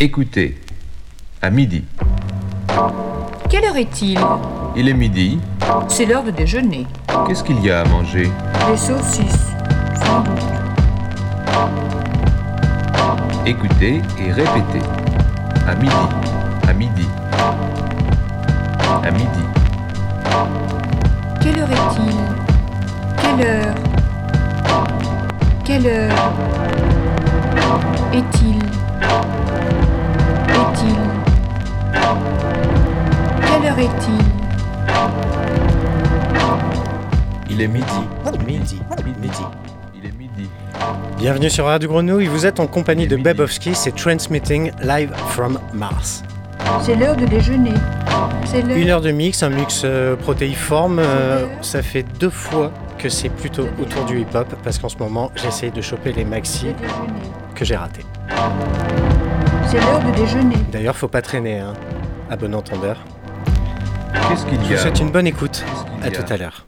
Écoutez, à midi. Quelle heure est-il? Il est midi. C'est l'heure de déjeuner. Qu'est-ce qu'il y a à manger? Des saucisses, sans doute. Écoutez et répétez. À midi. À midi. À midi. Quelle heure est-il? Quelle heure? Quelle heure? Est-il? Quelle heure est-il Il est midi. Midi, midi. Il est midi. Bienvenue sur Radio Grenouille, vous êtes en compagnie de. Bebowski, c'est Transmitting Live from Mars. C'est l'heure de déjeuner. C'est l'heure. Une heure de mix, un mix euh, protéiforme, euh, ça fait deux fois que c'est plutôt autour du hip-hop, parce qu'en ce moment j'essaye de choper les maxi que j'ai ratés. C'est l'heure de déjeuner. D'ailleurs, faut pas traîner, hein, à bon entendeur. Je vous souhaite une bonne écoute. À tout à l'heure.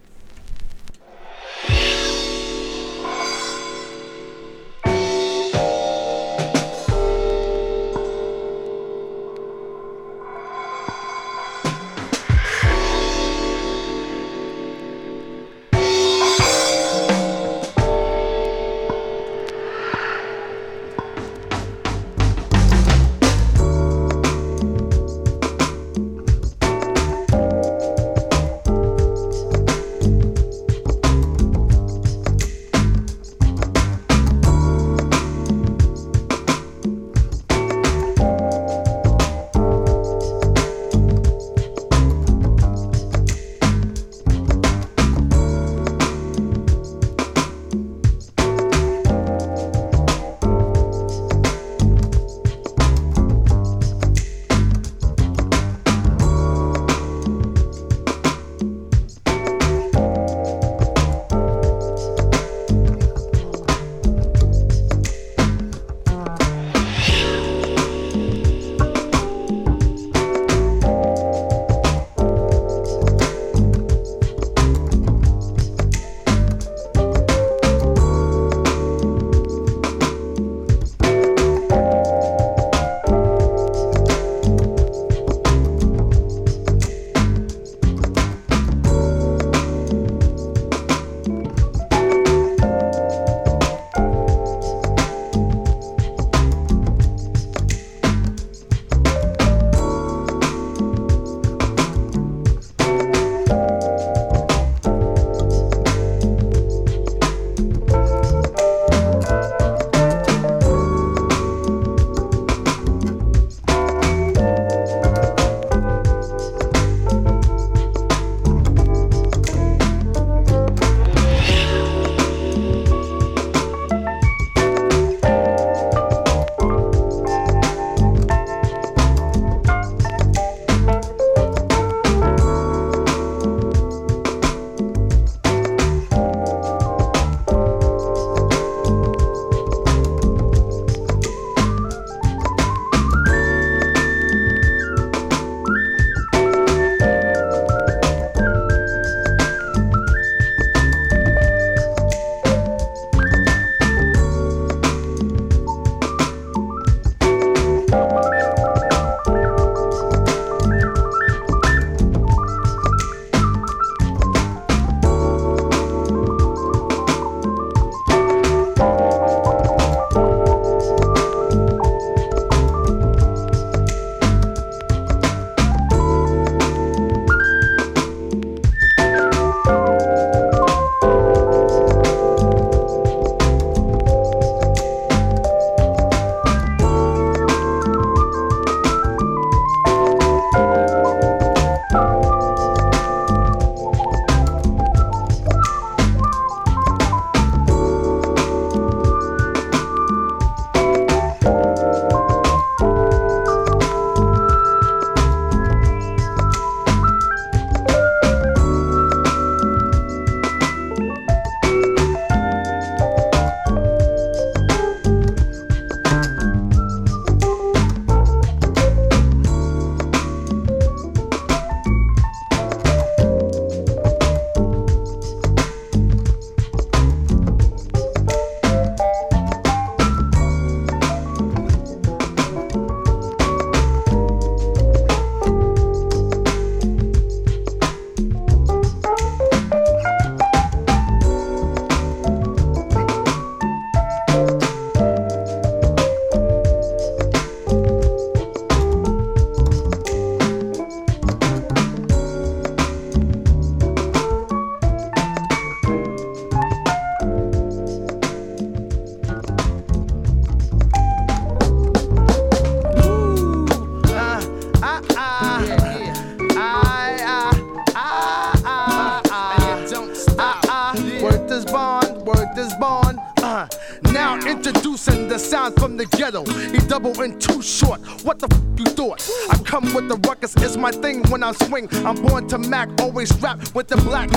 Mixing the sound from the ghetto. He double in too short. What the f you thought? I come with the ruckus, it's my thing when I swing. I'm born to Mac, always rap with the black.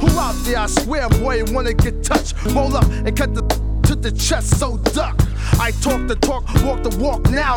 Who out there? I swear, boy, wanna get touched. Roll up and cut the to the chest, so duck. I talk the talk, walk the walk now.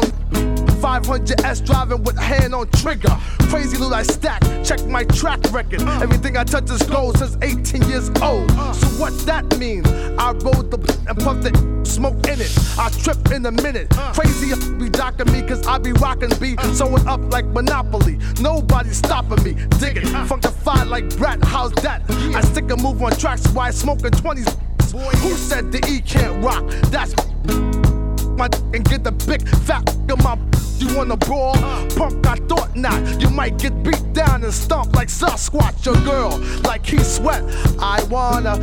500S driving with hand on trigger. Crazy loot I stack, check my track record. Uh. Everything I touch is gold since 18 years old. Uh. So what that mean? I rolled the and puffed the smoke in it. I trip in a minute. Uh. Crazy be docking me cause I be rocking B. Sewing up like Monopoly. Nobody stopping me. Dig it. Funkified like Brat, how's that? I stick a move on tracks while smoking 20s. Who said the E can't rock? That's my and get the big fat in my you wanna brawl? Punk, I thought not. You might get beat down and stomp like Sasquatch. Your girl, like he sweat. I wanna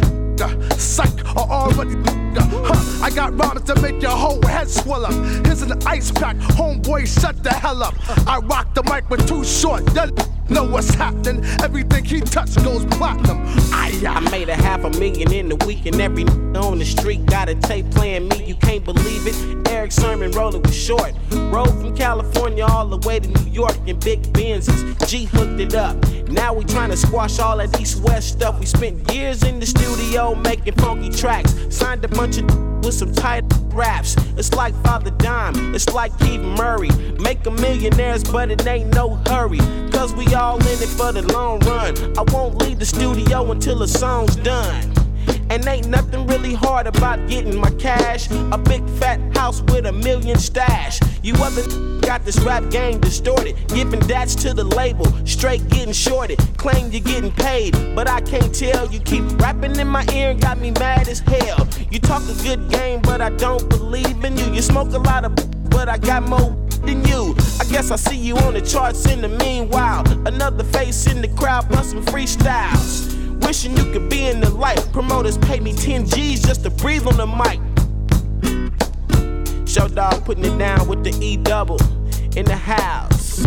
psych or already uh, huh. I got rhymes to make your whole head swell up. Here's an ice pack, homeboy, shut the hell up. I rock the mic with too short. Yeah, know what's happening. Everything he touches goes platinum. I, I made a half a million in a week, and every on the street got a tape playing me. You can't believe it. Erick Sermon rolling with short. Rode from California all the way to New York in big Benzes. G hooked it up. Now we trying to squash all that East West stuff. We spent years in the studio making funky tracks. Signed a bunch of with some tight raps. It's like Father Dime, it's like Keith Murray. Make a millionaires, but it ain't no hurry. Cause we all in it for the long run. I won't leave the studio until the song's done. And ain't nothing really hard about getting my cash. A big fat house with a million stash. You other got this rap game distorted. Giving dats to the label, straight getting shorted. Claim you're getting paid, but I can't tell. You keep rapping in my ear and got me mad as hell. You talk a good game, but I don't believe in you. You smoke a lot of, but I got more than you. I guess I see you on the charts in the meanwhile. Another face in the crowd busting freestyles. Wishing you could be in the light. Promoters pay me 10 G's just to breathe on the mic. Show dog putting it down with the E double in the house.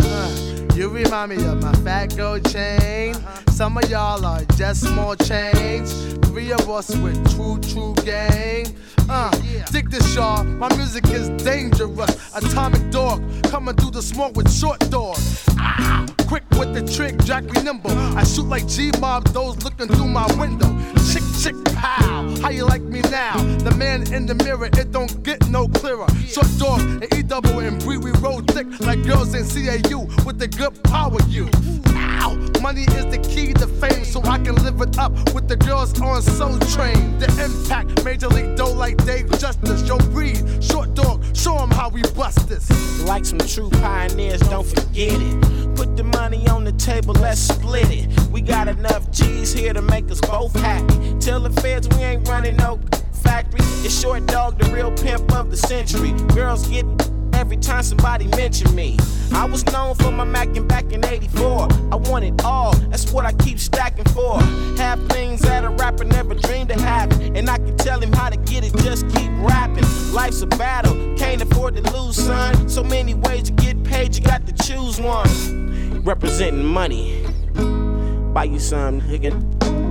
Uh, you remind me of my fat gold chain. Some of y'all are just small change. Three of us with true, true game. Uh, dig this, y'all. My music is dangerous. Atomic dog coming through the smoke with short dog. Ah, quick with the trick, Jack be nimble. I shoot like G Mob, those looking through my window. Chick, chick, pow. How you like me now? The man in the mirror, it don't get no clearer. Short dog and E double and Bree, we roll thick like girls in CAU with the good power you. Ow, money is the key to fame, so I can live it up with the girls on Soul Train. The impact, Major League dough like Dave Justice. Yo, breed, short dog, show 'em how we bust this. Like some true pioneers, don't forget it. Put the money on the table, let's split it. We got enough G's here to make us both happy. Tell the feds we ain't running no factory. It's short dog, the real pimp of the century. Girls get every time somebody mentioned me. I was known for my Mackin' back in 84. I want it all, that's what I keep stacking for. Have things that a rapper never dreamed of having. And I can tell him how to get it, just keep rapping. Life's a battle, can't afford to lose, son. So many ways to get paid, you got to choose one. Representing money. Buy you some, nigga.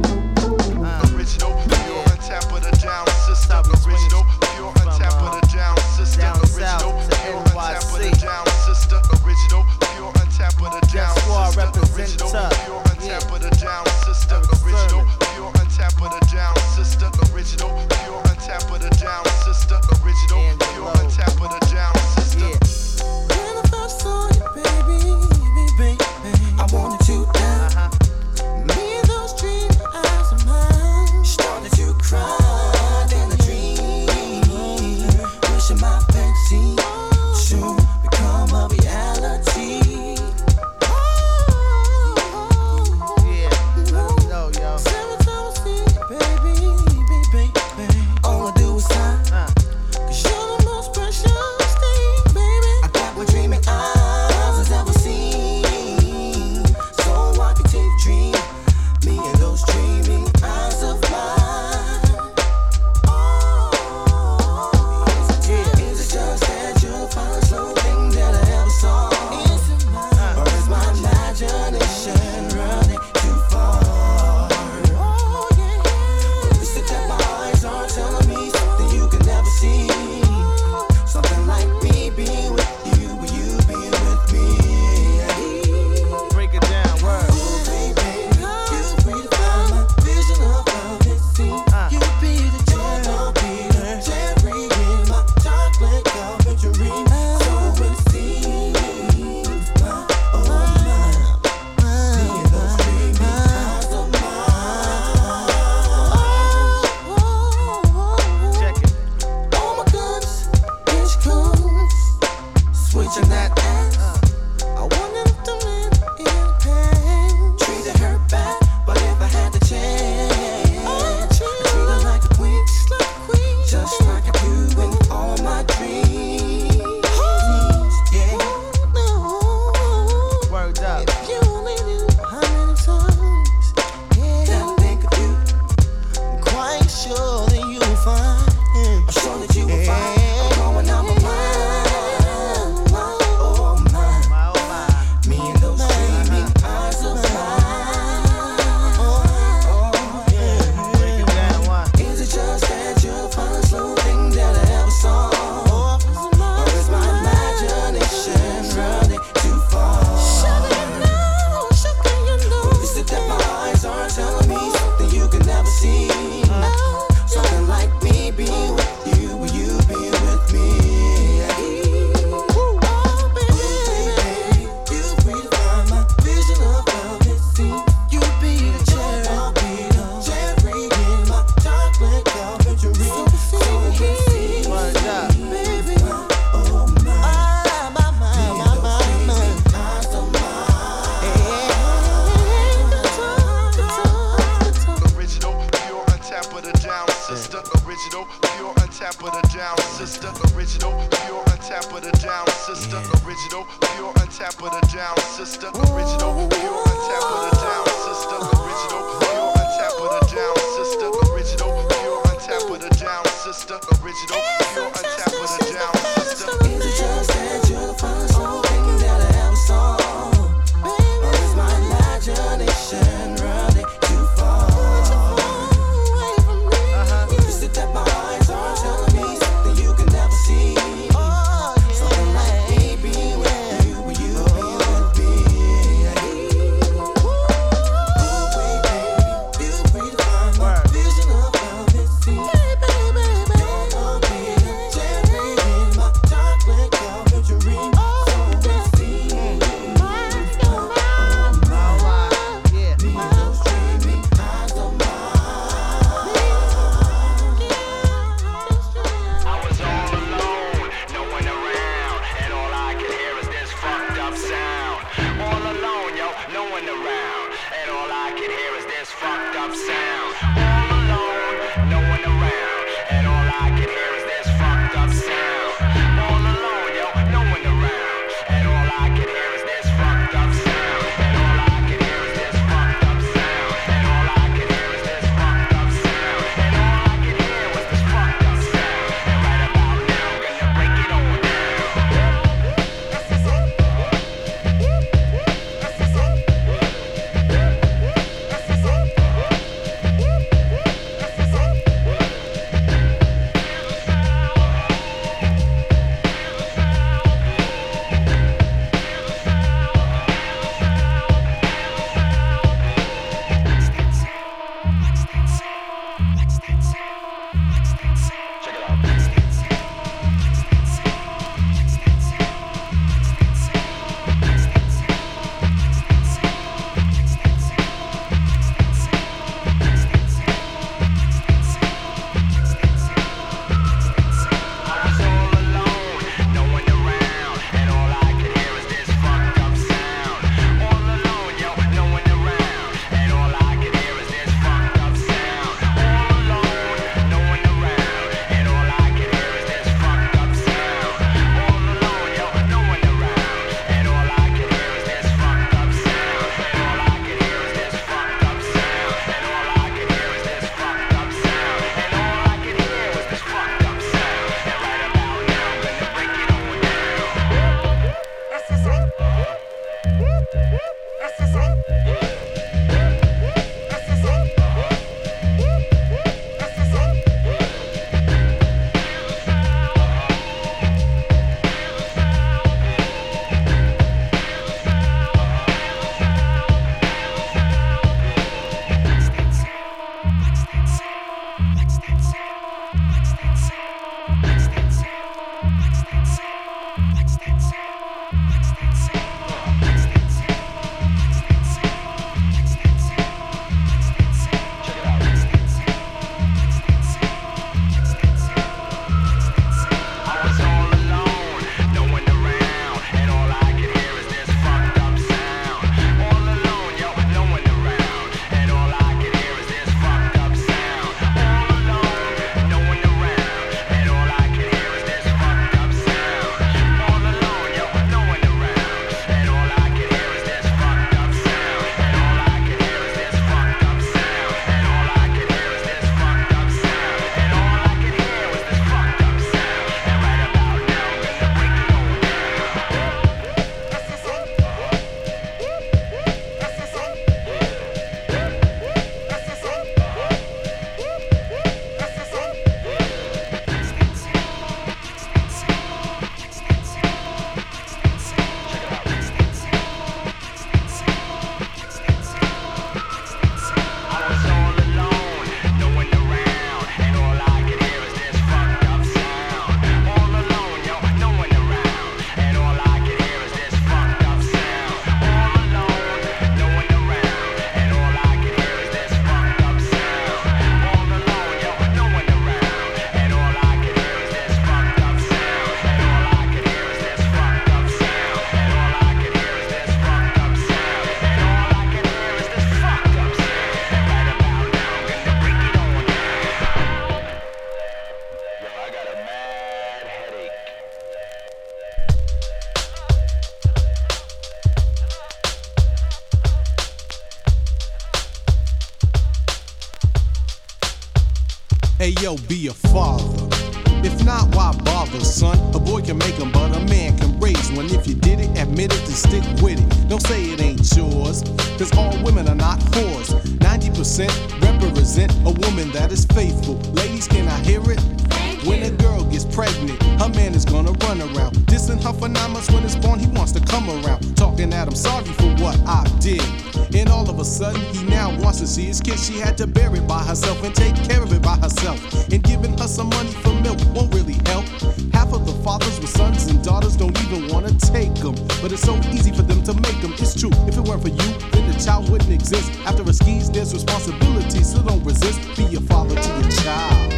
After a skis, there's responsibility, so don't resist. Be a father to your child.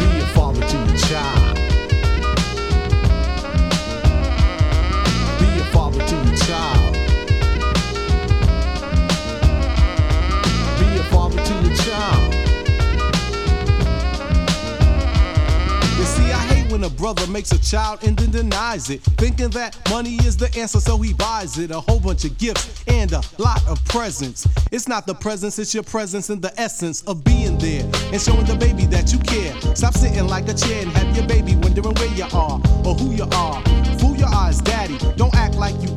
Be a father to your child. When a brother makes a child and then denies it. Thinking that money is the answer, so he buys it. A whole bunch of gifts and a lot of presents. It's not the presence, it's your presence and the essence of being there and showing the baby that you care. Stop sitting like a chair and have your baby wondering where you are or who you are. Fool your eyes, daddy. Don't act like you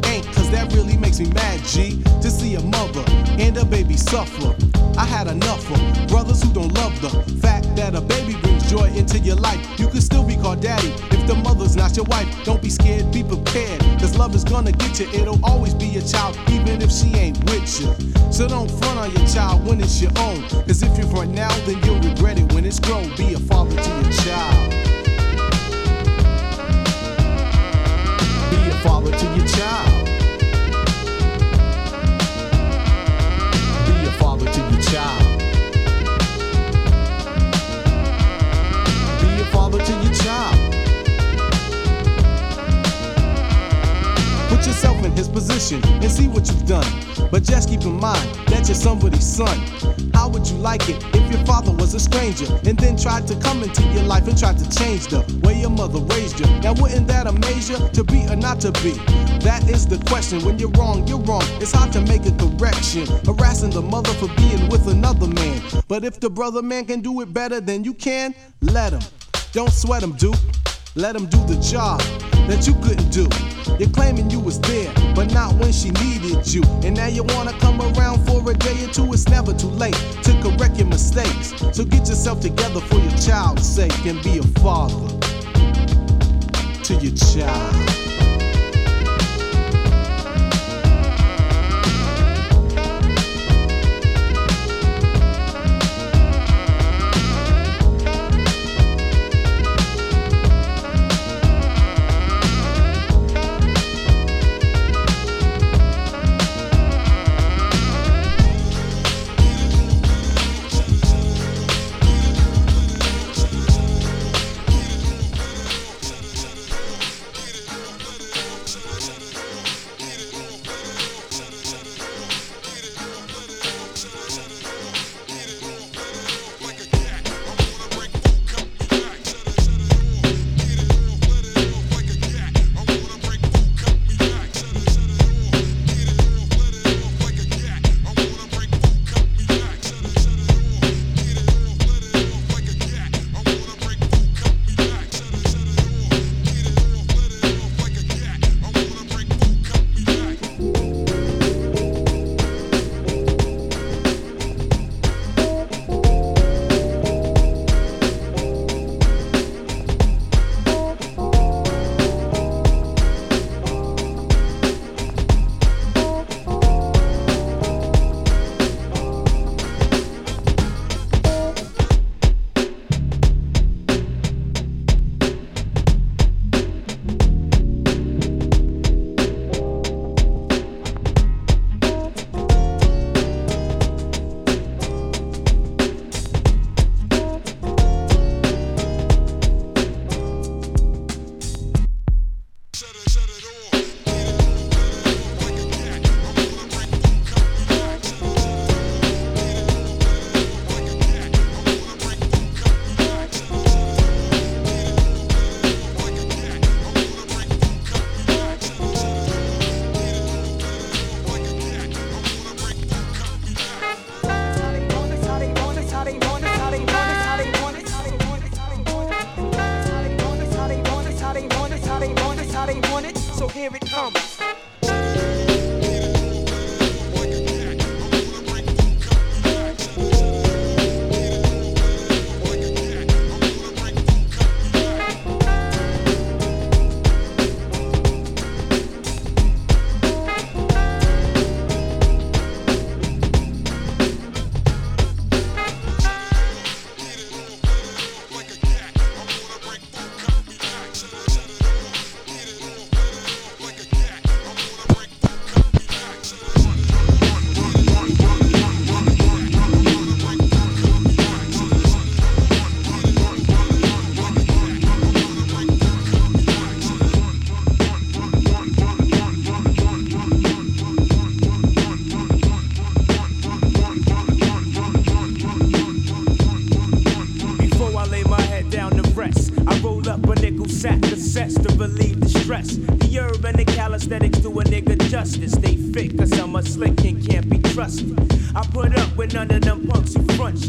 that really makes me mad, G. To see a mother and a baby suffer. I had enough of brothers who don't love them. the fact that a baby brings joy into your life. You can still be called daddy if the mother's not your wife. Don't be scared, be prepared. Cause love is gonna get you. It'll always be your child, even if she ain't with you. So don't front on your child when it's your own. Cause if you front now, then you'll regret it when it's grown. Be a father to your child. Be a father to your child. Father in his position and see what you've done. But just keep in mind that you're somebody's son. How would you like it if your father was a stranger and then tried to come into your life and tried to change the way your mother raised you? Now, wouldn't that amaze you to be or not to be? That is the question. When you're wrong, you're wrong. It's hard to make a correction. Harassing the mother for being with another man. But if the brother man can do it better than you can, let him. Don't sweat him, Duke. Let him do the job that you couldn't do. You're claiming you was there, but not when she needed you. And now you wanna come around for a day or two. It's never too late to correct your mistakes. So get yourself together for your child's sake and be a father to your child.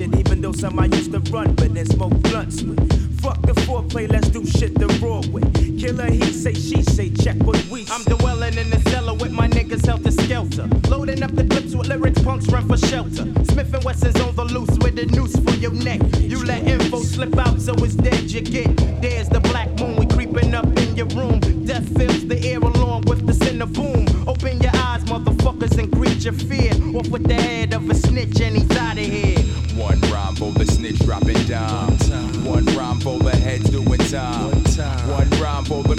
Shit, even though some I used to run, but then smoke blunts with. Fuck the foreplay, let's do shit the raw way. Killer, he say, she say, check what we say. I'm dwelling in the cellar with my niggas helter skelter. Loading up the clips with lyrics, punks run for shelter. Smith and Wesson's on the loose with a noose for your neck. You let info slip out, so it's dead you get. There's the black moon, we creeping up in your room. Death fills the air along with the center boom. Open your eyes, motherfuckers, and greet your fear. Off with the head of a snitch, and he's out dropping down. One rhyme for the heads doing time. One rhyme for the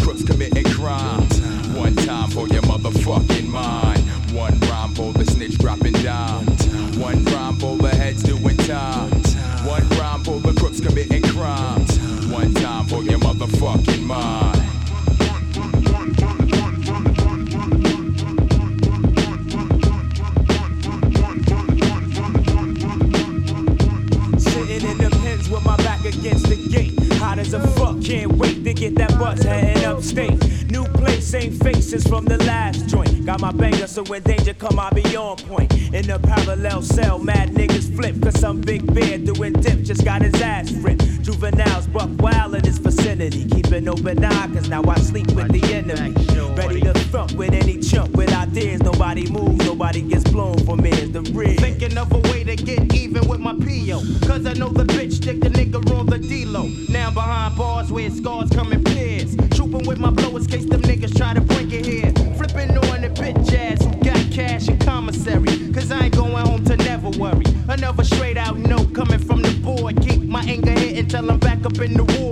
can't wait to get that bus heading upstate. New place, same faces from the last joint. Got my banger, so when danger come, I be on point. In the parallel cell, mad niggas flip. Cause some big bear doing dip just got his ass ripped. Juveniles buck wild in this vicinity. Keep an open eye, cause now I sleep with the enemy. Ready to thump with any chump with ideas. Nobody moves, nobody gets blown for me is the real. Thinking of a way to get even with my PO. Cause I know the bitch stick the nigga on the D-Lo. Now behind bars where scars come in pairs. Trooping with my blowers case them niggas try to bring it here. Flipping on the bitch ass who got cash and commissary. Cause I ain't going home to never worry. Another straight out note coming from the board. Keep my anger hit until I'm back up in the ward.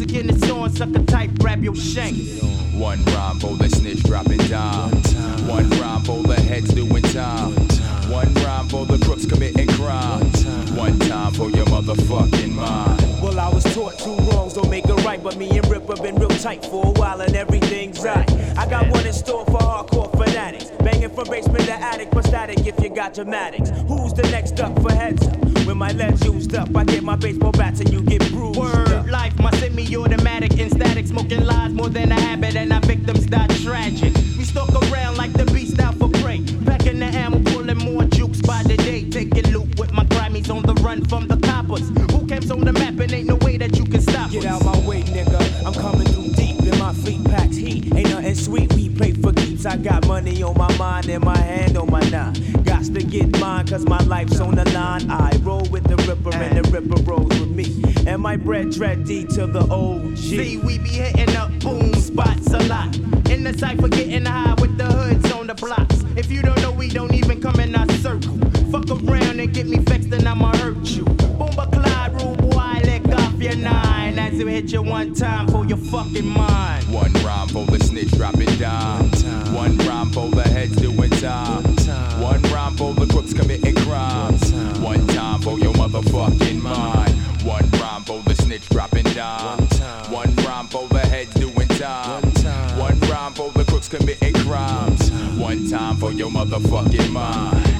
Once again it's on, sucker type, grab your shank. One rhyme for the snitch dropping down. One rhyme for the heads doing time. One rhyme for the crooks committing crime. One time for your motherfucking mind. Well, I was taught two wrongs don't make a right, but me and Ripper been real tight for a while and everything's right. I got one in store for hardcore fanatics. Banging from basement to attic, but static if you got dramatics. Who's the next up for heads up? When my legs used up, I get my baseball bats and you get bruised. Word up. life, my semi-automatic and static, smoking lies more than a habit, and our victims die tragic. We stalk around like the beast out for prey, packing the ammo, pulling more jukes by the day, taking loot with my Grammys on the run from the coppers. Who camps on the map and ain't no way that you can stop Get us. out my way, nigga. I'm coming through deep in my fleet packs heat. Ain't nothing sweet. We play for keeps. I got money on my mind and my hand on my nine. Got to get mine, cause my life's on the line. I roll with the Ripper and the Ripper rolls with me. And my bread dread D to the OG. See, we be hitting up boom spots a lot. In the cypher, getting high with the hoods on the blocks. If you don't know, we don't even come in our circle. Fuck around and get me vexed, and I'ma hurt you. Boomba Clyde, rule boy, lick off your nine. As it hit you one time for your fucking mind. One rhyme for the snitch dropping down. Time for your motherfucking mind.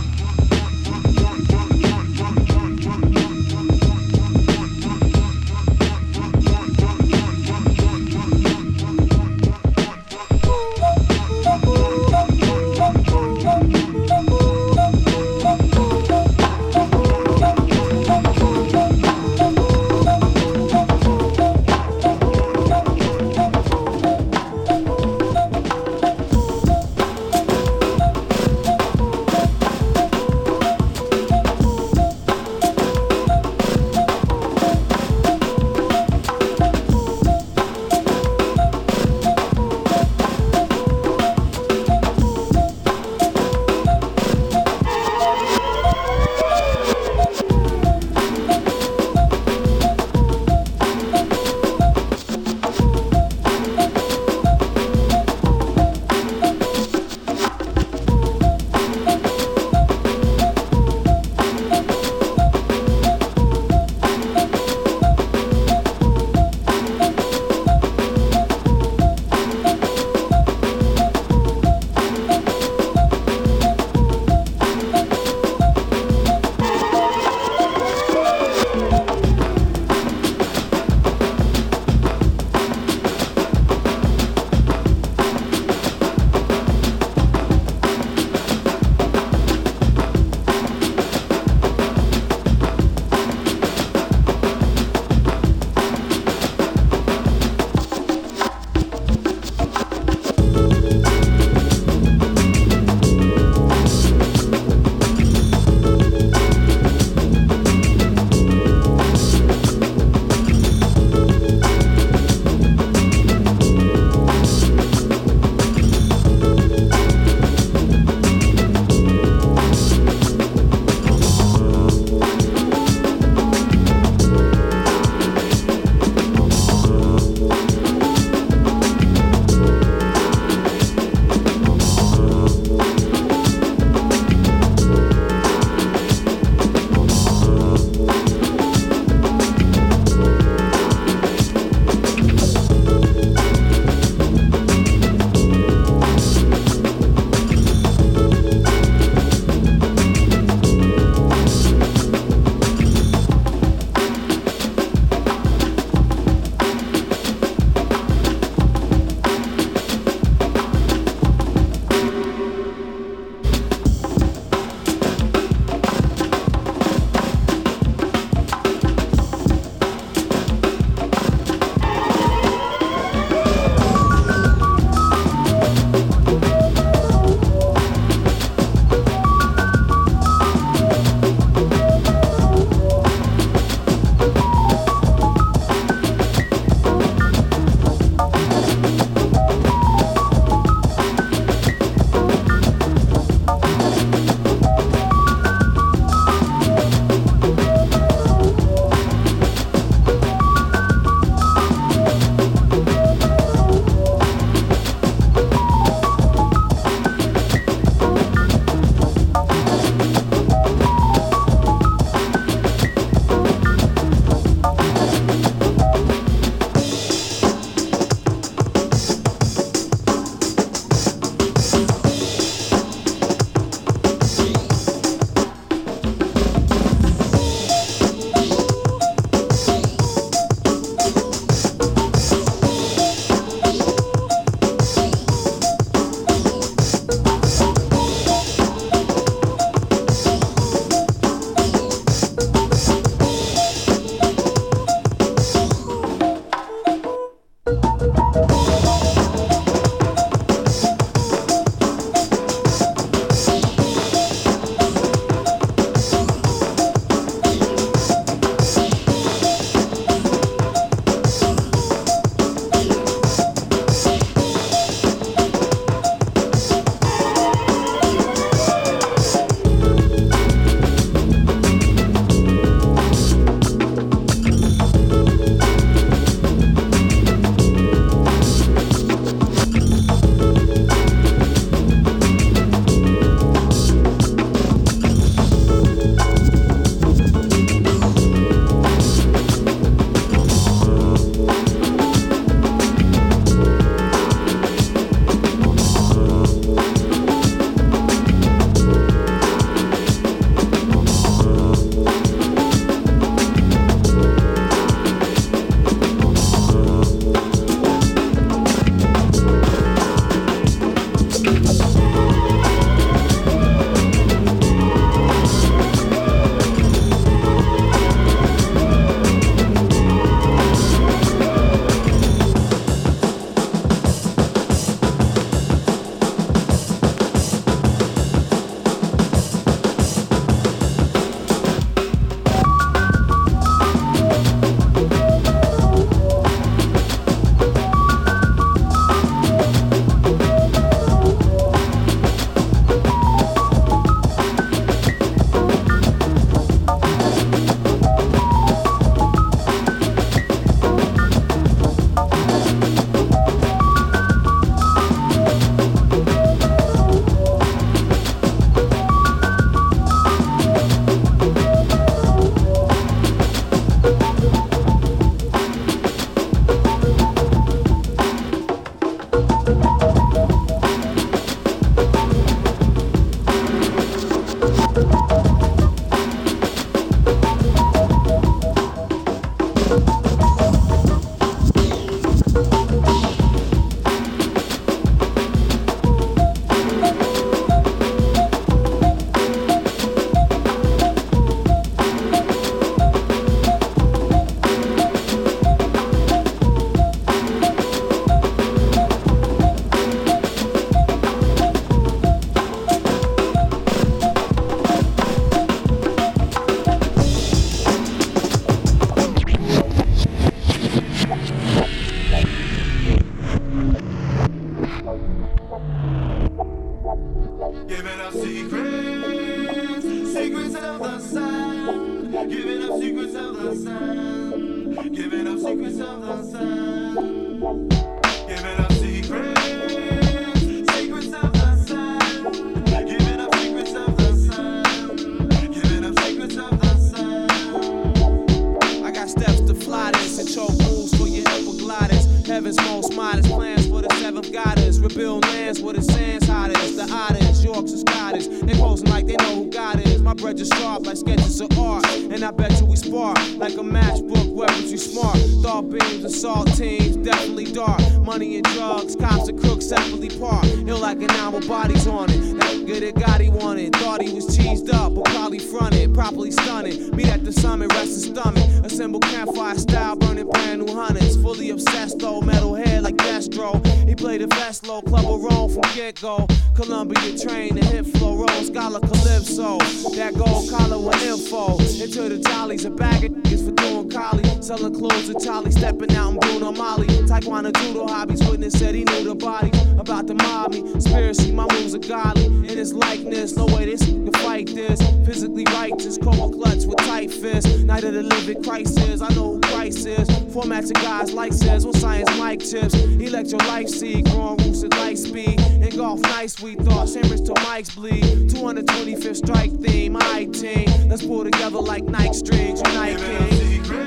Separately parked. Ill like an album, bodies on it. That good that God he wanted. Thought he was cheesed up, but probably fronted. Properly stunning. Meet at the summit, rest his stomach. Assemble campfire style, burning brand new hundreds. Fully obsessed though, metal head like Destro. He played the best low club of Rome from get go. Columbia train, the hit flow, roll, scholar Calypso. That gold collar with info. Into the jollies, a bag of niggas for collie. Selling clothes to Charlie, stepping out and Bruno Molly. Taekwondo judo hobbies, witness said he knew the body. About to mob me, conspiracy, my moves are godly. In his likeness, no way this can fight this. Physically righteous, cobra clutch with tight fists. Night of the living crisis, I know who Christ is. Formats of guys like says, what science mic tips. Electro life seed, growing roots at light speed. In golf nice, we thought, same wrist till mics bleed. 225th strike theme, my team. Let's pull together like Nike strings, unite king.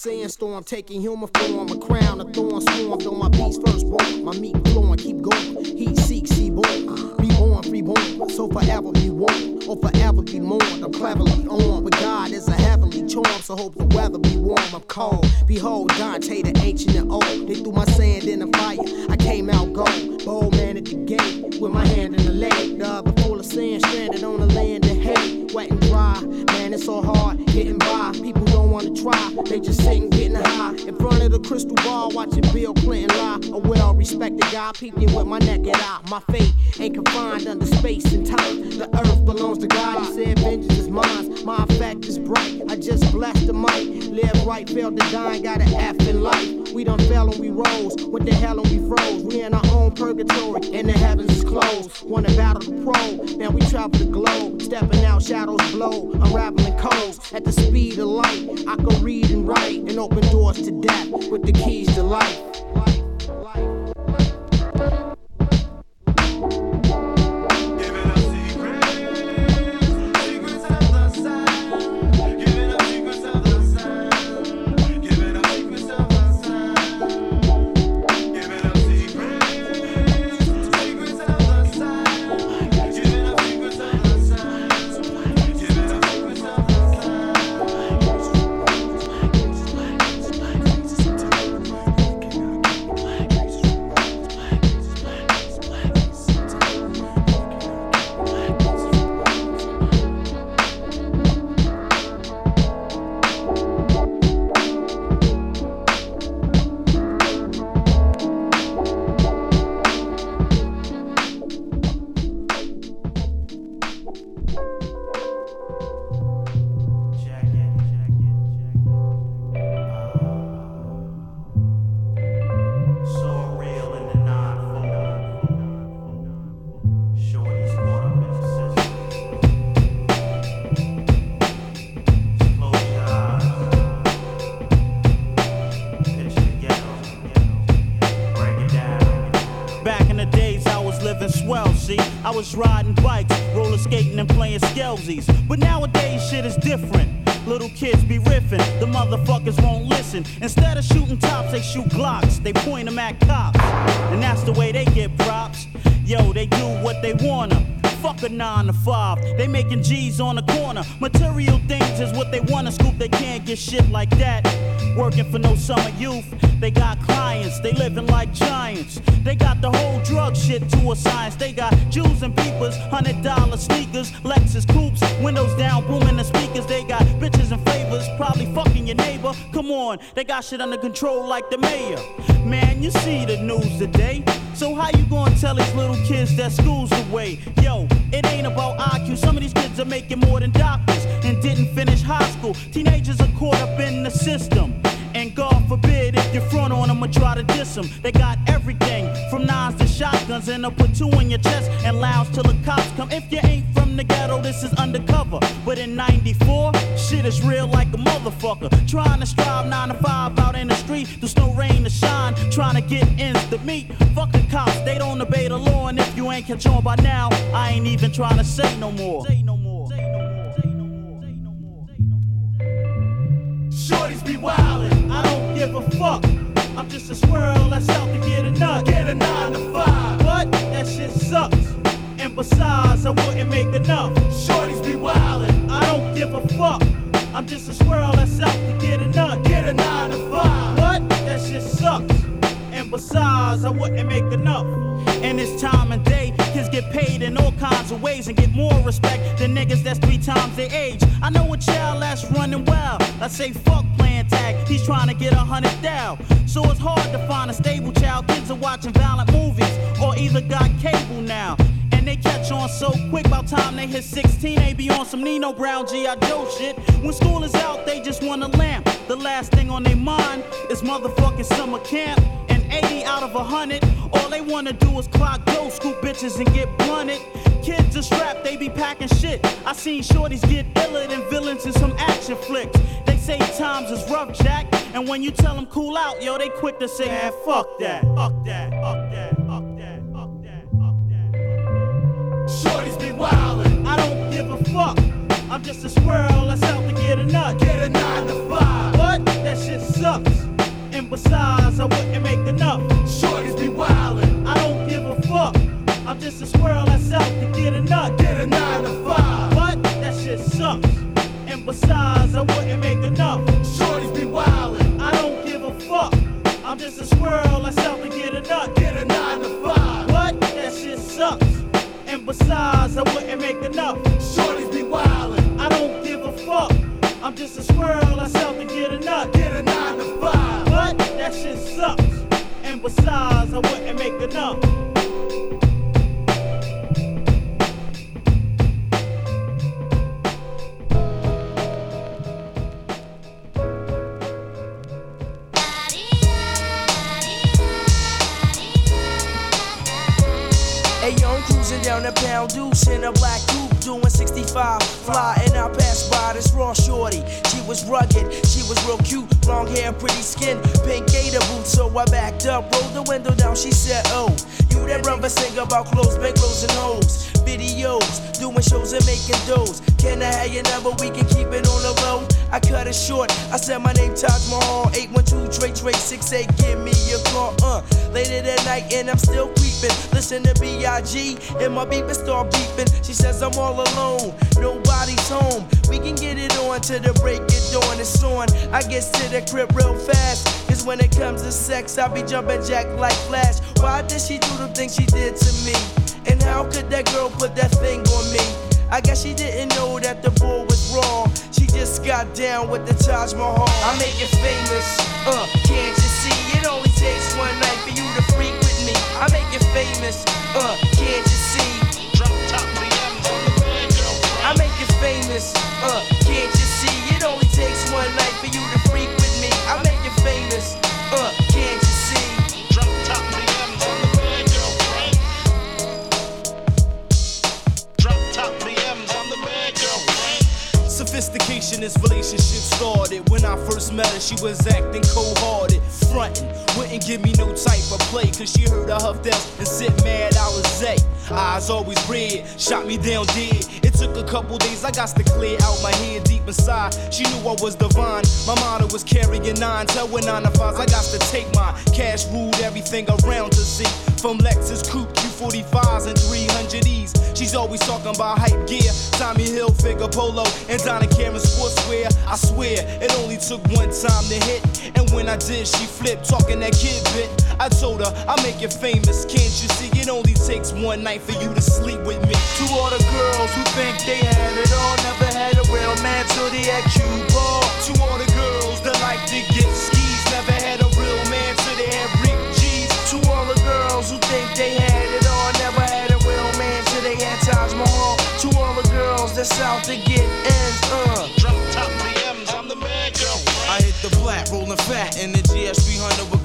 Sandstorm taking human form, a crown of thorns swarmed on my beats first born. My meat flowing, keep going. Heat seek, seaborn. Reborn, reborn. So forever be warm, or forever be mourned. I'm cleverly on, but God is a heavenly charm, so hope the weather be warm. I'm cold. Behold, Dante, the ancient and old. They threw my sand in the fire. I came out gold. Bold man at the gate, with my hand in the leg. The other full of sand, stranded on the land man, it's so hard getting by. People don't wanna try, they just sitting getting high. In front of the crystal ball, watching Bill Clinton lie. A well respected guy, peeping with my naked eye. My fate ain't confined under space and time. The earth belongs to God, he said, vengeance is mine. My effect is bright, I just blessed the mic. Live right, failed to die, got an F in life. We done fell and we rose, what the hell and we froze. We in our own purgatory, and the heavens is closed. Wanna battle the pro, now we travel the globe. Stepping out, shadows blow, unraveling codes. At the speed of light, I can read and write, and open doors to death with the keys to life. Kids be riffing, the motherfuckers won't listen. Instead of shooting tops, they shoot Glocks, they point them at cops. And that's the way they get props. Yo, they do what they wanna. Fuck a nine to five. They making G's on the corner. Material things is what they wanna scoop. They can't get shit like that. Working for no summer youth. They got clients. They living like giants. They got the whole drug shit to a science. They got Jews and peepers, hundred dollar sneakers, Lexus coupes, windows down, booming the speakers. They got bitches and favors, probably fucking your neighbor. Come on, they got shit under control like the mayor. Man, you see the news today. So how you gonna tell these little kids that school's the way? Yo, It ain't about IQ. Some of these kids are making more than doctors and didn't finish high school. Teenagers are caught up in the system. And God forbid if you front on them or try to diss them. They got everything from nines to shotguns and they'll put two in your chest and lounge till the cops come. If you ain't from the ghetto, this is undercover. But in 94, shit is real like a motherfucker. Trying to strive nine to five out in the street, there's no rain to shine. Trying to get ends to meet. Fuck the cops, they don't obey the law. And if you ain't catch on by now, I ain't even trying to say no more. Shorties be wildin', I don't give a fuck. I'm just a squirrel that's out to get a nut. Get a nine to five. What? That shit sucks. And besides, I wouldn't make enough. Shorties be wildin', I don't give a fuck. I'm just a squirrel that's out to get a nut. Get a nine to five. What? That shit sucks. Besides, I wouldn't make enough. In this time and day, kids get paid in all kinds of ways and get more respect than niggas that's three times their age. I know a child that's running wild. I say fuck playing tag, he's trying to get a hundred down. So it's hard to find a stable child. Kids are watching violent movies or either got cable now. And they catch on so quick, by time they hit 16, they be on some Nino Brown G.I. Joe shit. When school is out, they just want a lamp. The last thing on their mind is motherfucking summer camp. And 80 out of 100, all they wanna do is clock dough, scoop bitches and get blunted. Kids are strapped, they be packing shit. I seen shorties get iller than villains in some action flicks. They say times is rough, Jack. And when you tell them cool out, yo, they quick to say, man, fuck that, fuck that, fuck that, fuck that, fuck that, fuck that. Shorties be wildin', I don't give a fuck. I'm just a squirrel that's out to get a nut. Get a nine to five. What? That shit sucks. And besides, I wouldn't make enough. Shorties be wildin', I don't give a fuck. I'm just a squirrel that's out to get a nut. Get a nine to five. What? That shit sucks. And besides, I wouldn't make enough. Shorties be wildin', I don't give a fuck. I'm just a squirrel that's out to get a nut. Get a nine to five. What? That shit sucks. And besides, I wouldn't make enough. Shorties be wildin', I don't give a fuck. I'm just a squirrel that's out to get a nut. Get a nine to five. That shit sucks. And besides, I wouldn't make enough. Hey I'm cruising down the pound deuce in a black coupe, doing 65. Fly and I pass by this raw shorty. She was rugged, she was real cute, long hair, pretty skin, pink gator boots. So I backed up, rolled the window down. She said, Oh, you that brother sing about clothes, bankrolls and hoes. Videos, doing shows and making doughs. Can I have your number? We can keep it on the low. I cut it short. I said my name Taj Mahal, 812 Trey Trey 68. Give me your call, uh. Later that night and I'm still creeping. Listen to B.I.G. and my beeper start beeping. She says I'm all alone, nobody's home. We can get it on to the break it dawn. It's on. I get to the crib real fast. Cause when it comes to sex, I be jumping jack like Flash. Why did she do the things she did to me? And how could that girl put that thing on me? I guess she didn't know that the boy was wrong. Just got down with the Taj Mahal. I make it famous, uh, can't you see? It only takes one night for you to freak with me. I make it famous, uh, can't you see? Drop top I make it famous, uh, can't you see? It only takes one night for you to Sophistication is relationship started. When I first met her, she was acting cold hearted, frontin'. Wouldn't give me no type of play, cause she heard I huffed out and sit mad I was Alizé. Eyes always red, shot me down dead. It took a couple days, I got to clear out my head deep inside. She knew I was divine. My motto was carrying nine, tell when nine to fives. I got to take my cash, ruled everything around to see. From Lexus Coupe, Q45s, and 300Es. She's always talking about hype gear, Tommy Hilfiger polo, and Donna Karan sportswear. I swear, it only took one time to hit. And when I did, she flipped, talking that kid bit. I told her, I'll make it famous. Can't you see? It only takes one night for you to sleep with me. To all the girls who think they had it all, never had a real man till they had cue ball. To all the girls that like to get skis, never had a real man till they had Rick G's. To all the girls who think they had it all, never had a real man till they had Taj Mahal. south to get ends. Uh. Drop top BMs, I'm the man, girl. I hit the black, rolling fat in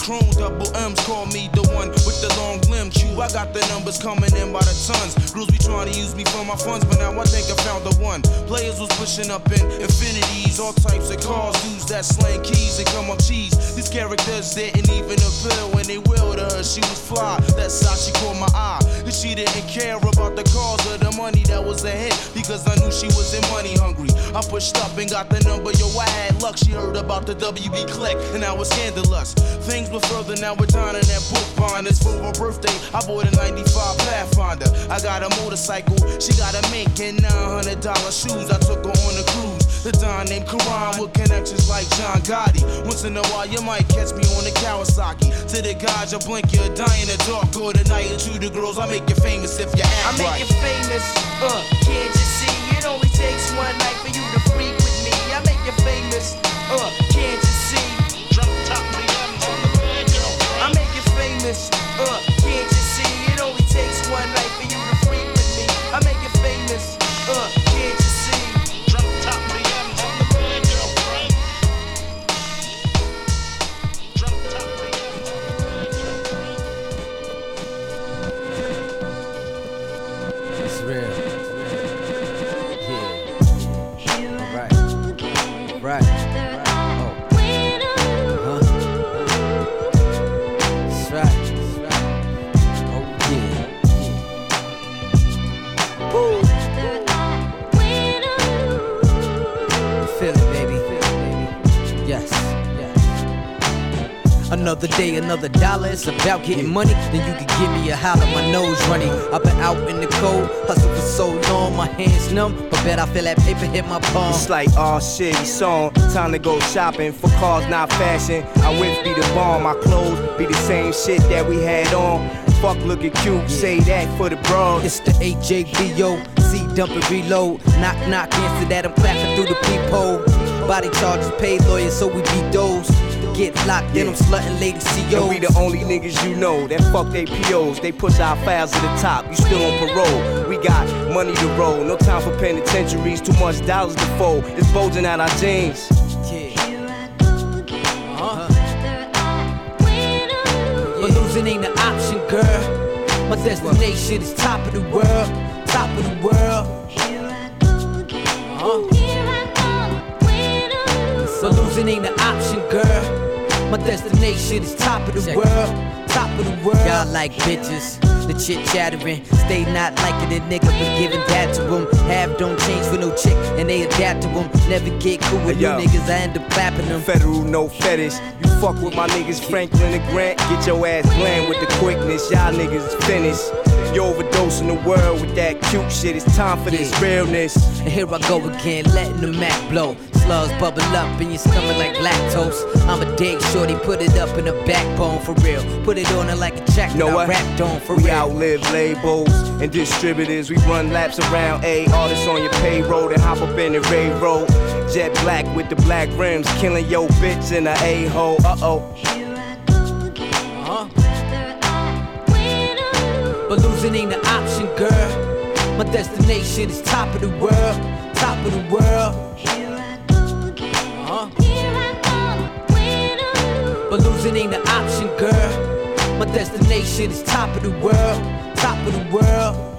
the GS 300 with chrome double M's. Call me the one with the long limb. Q, I got the numbers coming in by the tons. Rules be trying to use me for my funds, but now I think I found the one. Players was pushing up in infinities, all types of cars, dudes that slang keys and come up cheese. These characters didn't even appeal when they willed her. She was fly, that's how she caught my eye. Cause she didn't care about the cause or the money that was a hit, because I knew she was in money hungry. I pushed up and got the number, yo, I had luck. She heard about the WB click, and I was scandalous. Things were further, now we're down in that book bond. It's for her birthday, I bought a 95 Pathfinder. I got a motorcycle, she got a mink and $900 shoes. I took her on a cruise. The Don named Karan with connections like John Gotti. Once in a while, you might catch me on the Kawasaki. To the guys, I blink, you'll die in the dark. Or the night, and to the girls, I make you famous if you act I make right. you famous, uh, can't you see? It only takes one night for you to freak with me. I make you famous, uh, can't you Another day, another dollar. It's about getting money. Then you can give me a holler. My nose running. I've been out in the cold, hustle for so long. My hands numb, but bet I feel that paper hit my palm. It's like, oh shit, it's on. Time to go shopping for cars, not fashion. I whip be the bomb, my clothes be the same shit that we had on. Fuck looking cute, say that for the bros. It's the AJBO, C dump and reload. Knock, knock, answer that, I'm clapping through the peephole. Body charges, paid lawyers, so we beat those. Get locked in, I'm slutting lady CEOs. And we the only niggas you know that fuck they POs. They push our files to the top. You still on parole. We got money to roll. No time for penitentiaries. Too much dollars to fold. It's bulging out our jeans. But losing ain't an option, girl. My destination is top of the world, top of the world. Uh-huh. So losing ain't an option, girl. My destination is top of the world, top of the world. Y'all like bitches. The chit chattering, stay not liking a nigga, but giving that to them. Have don't change for no chick, and they adapt to them. Never get cool with Hey, new niggas, I end up clapping them. Federal, no fetish. You fuck with my niggas Franklin and Grant. Get your ass bland with the quickness. Y'all niggas is finished. You overdosing the world with that cute shit. It's time for this realness. And here I go again, letting the Mac blow. Slugs bubble up in your stomach like lactose. I'm a dig shorty, put it up in a backbone for real. Put it on it like a track Know that I what? rapped on for we real. outlive labels and distributors. We run laps around A artists on your payroll and hop up in the railroad. Jet black with the black rims, killing your bitch in a a hole. Uh oh. Uh-huh. But losing ain't an option, girl. My destination is top of the world, top of the world. But losing ain't an option, girl. My destination is top of the world, top of the world.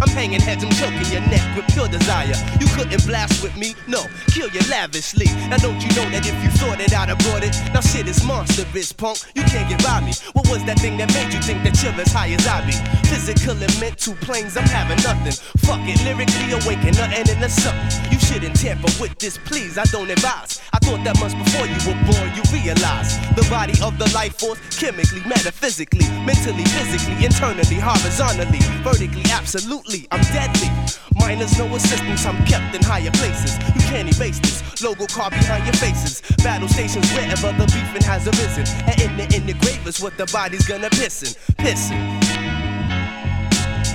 I'm hanging heads, I'm choking your neck with pure desire. Couldn't blast with me, no, kill you lavishly. Now don't you know that if you thought it, I'd have it. Now shit is monstrous, punk. You can't get by me. What was that thing that made you think that you're as high as I be? Physical and mental planes, I'm having nothing. Fuck it, lyrically awaken, nothing in the sun. You shouldn't tamper with this, please. I don't advise. I thought that much before you were born. You realize the body of the life force, chemically, metaphysically, mentally, physically, internally, horizontally, vertically, absolutely. I'm deadly. Miners, no assistance. I'm kept in higher places. You can't erase this logo car behind your faces. Battle stations wherever the beefing has arisen. And in the in the grave is what the body's gonna piss pissin', pissin'.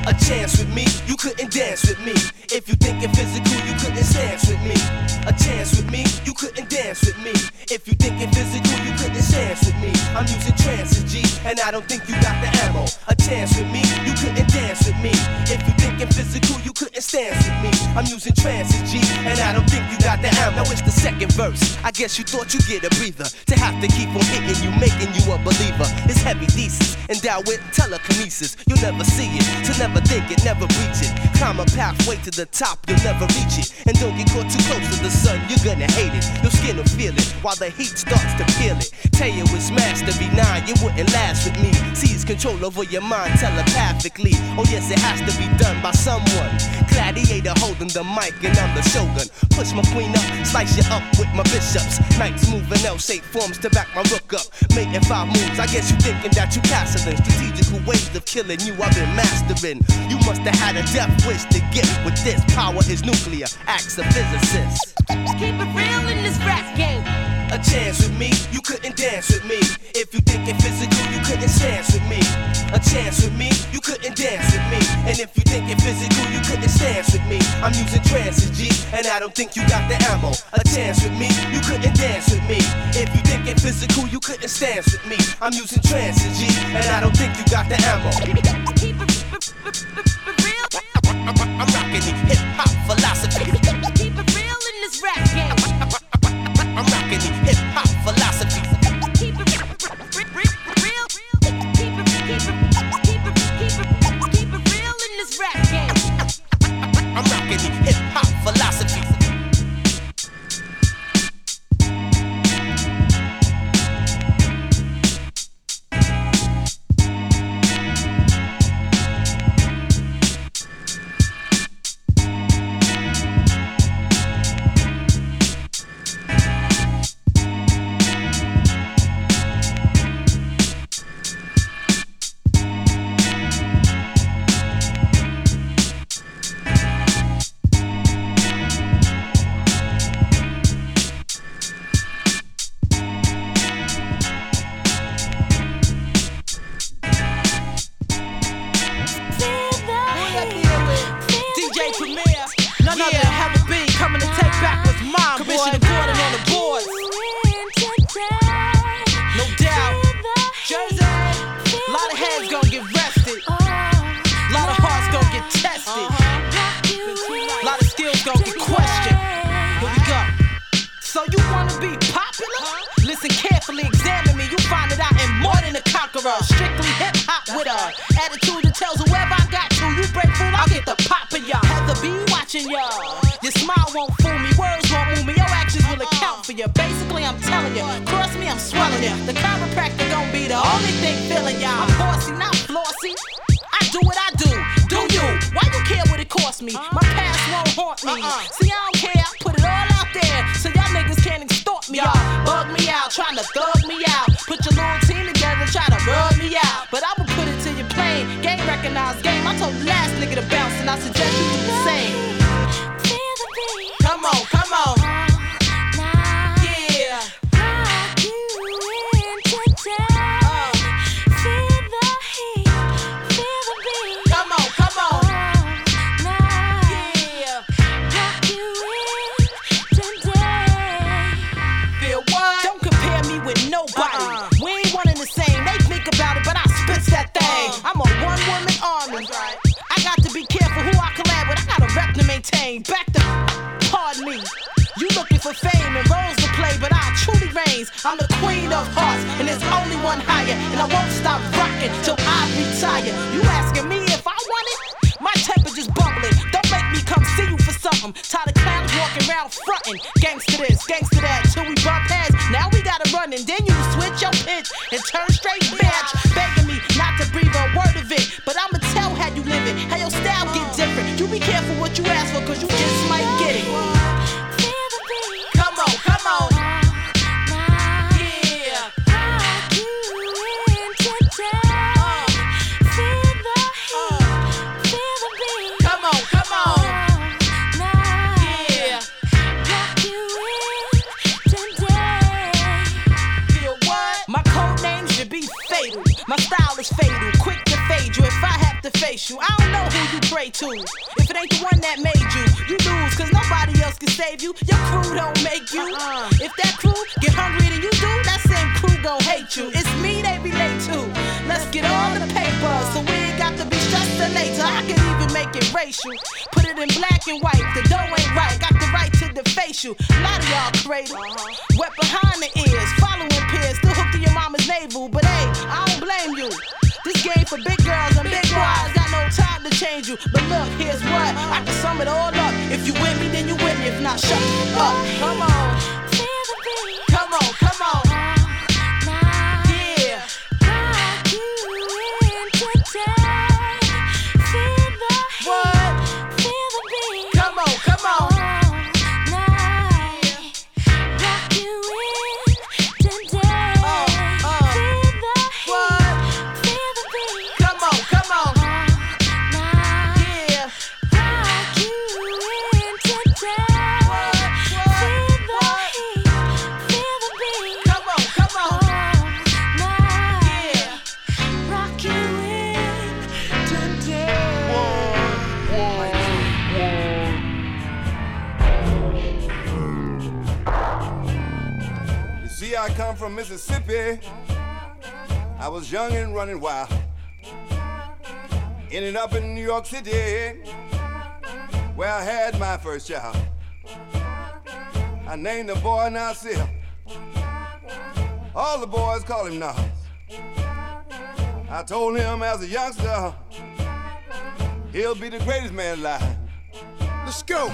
A chance with me, you couldn't dance with me. If you thinking physical, you couldn't dance with me. A chance with me, you couldn't dance with me. If you thinking physical, you couldn't dance with me. I'm using trances, G, and I don't think you got the ammo. A chance with me, you couldn't dance with me. If you thinking physical, you couldn't dance with me. I'm using trances, G, and I don't think you got the ammo. Now it's the second verse. I guess you thought you'd get a breather. To have to keep on hitting you, making you a believer. It's heavy thesis, endowed with telekinesis. You'll never see it, to never think it, never reach it. Climb a pathway to the top, you'll never reach it. And don't get caught too close to the sun, you're gonna hate it. Your skin will feel it while the heat starts to peel it. Tell you it's master benign, you wouldn't last with me. Seize control over your mind telepathically. Oh, yes, it has to be done by someone. Gladiator holding the mic, and I'm the shogun. Push my queen up, slice you up with my bishops. Knights moving L shaped forms to back my rook up. Making five moves, I guess you thinking that you castling. Strategical ways of killing you, I've been mastering. You must have had a death wish to get with this. Power is nuclear, acts a physicist. Keep it real in this rap game. A chance with me, you couldn't dance with me. If you thinking physical, you couldn't dance with me. A chance with me, you couldn't dance with me. And if you thinking physical, you couldn't dance with me. I'm using trances, G, and I don't think you got the ammo. A chance with me, you couldn't dance with me. If you thinking physical, you couldn't dance with me. I'm using trances, G, and I don't think you got the ammo. I'm rocking the hip hop philosophy. Keep it real in this rap game. I'm rocking the hip hop philosophy. Big girls and big boys. Got no time to change you. But look, here's what I can sum it all up. If you with me, then you with me. If not, shut up. Come on. From Mississippi. I was young and running wild. Ended up in New York City, where I had my first child. I named the boy Nasir. All the boys call him Nas. I told him as a youngster, he'll be the greatest man alive. Let's go.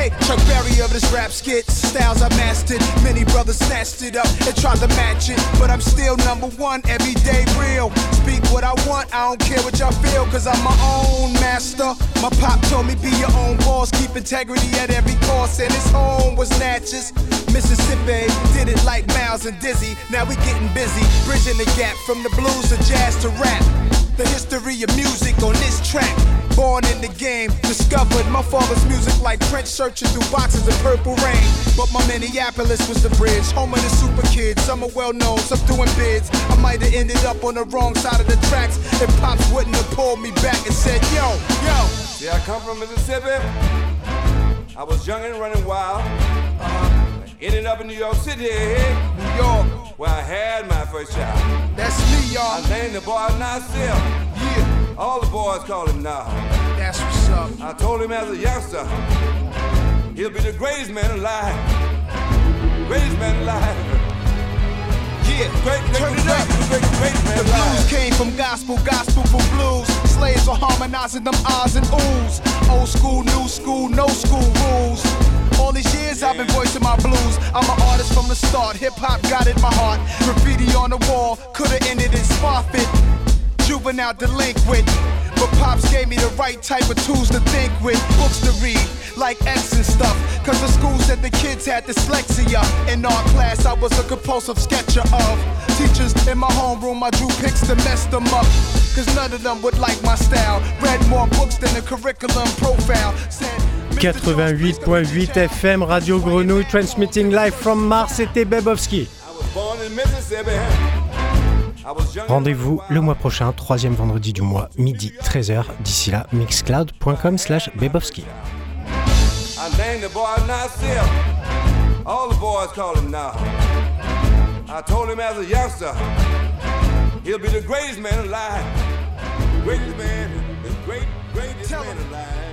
Hey, Chuck Berry of this rap skit. Styles I mastered. Many brothers snatched it up and tried to match it. But I'm still number one, everyday real. Speak what I want, I don't care what y'all feel, cause I'm my own master. My pop told me be your own boss, keep integrity at every cost. And his home was Natchez, Mississippi. Did it like Miles and Dizzy. Now we getting busy, bridging the gap from the blues to jazz to rap. The history of music on this track. Born in the game, discovered my father's music like Prince searching through boxes of purple rain. But my Minneapolis was the bridge, home of the super kids. Some are well known, some doing bids. I might have ended up on the wrong side of the tracks if Pops wouldn't have pulled me back and said, Yo, yo. See, I come from Mississippi. I was young and running wild. Uh-huh. Ended up in New York City, York, where I had my first child. That's me, y'all. I named the boy Nasir. Yeah. All the boys call him Nas. That's what's up. I told him as a youngster, he'll be the greatest man alive. Greatest man alive. Yeah, great, great, turn it up. Great, great, man The blues came from gospel, gospel for blues. Slaves are harmonizing them ahs and oohs. Old school, new school, no school rules. All these years I've been voicing my blues. I'm an artist from the start. Hip hop got in my heart. Graffiti on the wall could've ended in Spofford. Juvenile delinquent. But Pops gave me the right type of tools to think with. Books to read, like X and stuff. Cause the school said the kids had dyslexia. In art class, I was a compulsive sketcher of. Teachers in my homeroom, I drew pics to mess them up. Cause none of them would like my style. Read more books than the curriculum profile. Said 88.8 FM, Radio Grenouille, transmitting live from Mars, c'était Bebowski. Rendez-vous le mois prochain, troisième vendredi du mois, midi 13h. D'ici là, mixcloud.com slash Bebowski. I named the boy Nasir. All the boys call him Nas. I told him as a youngster, he'll be the greatest man alive. Greatest man, the great, greatest man alive.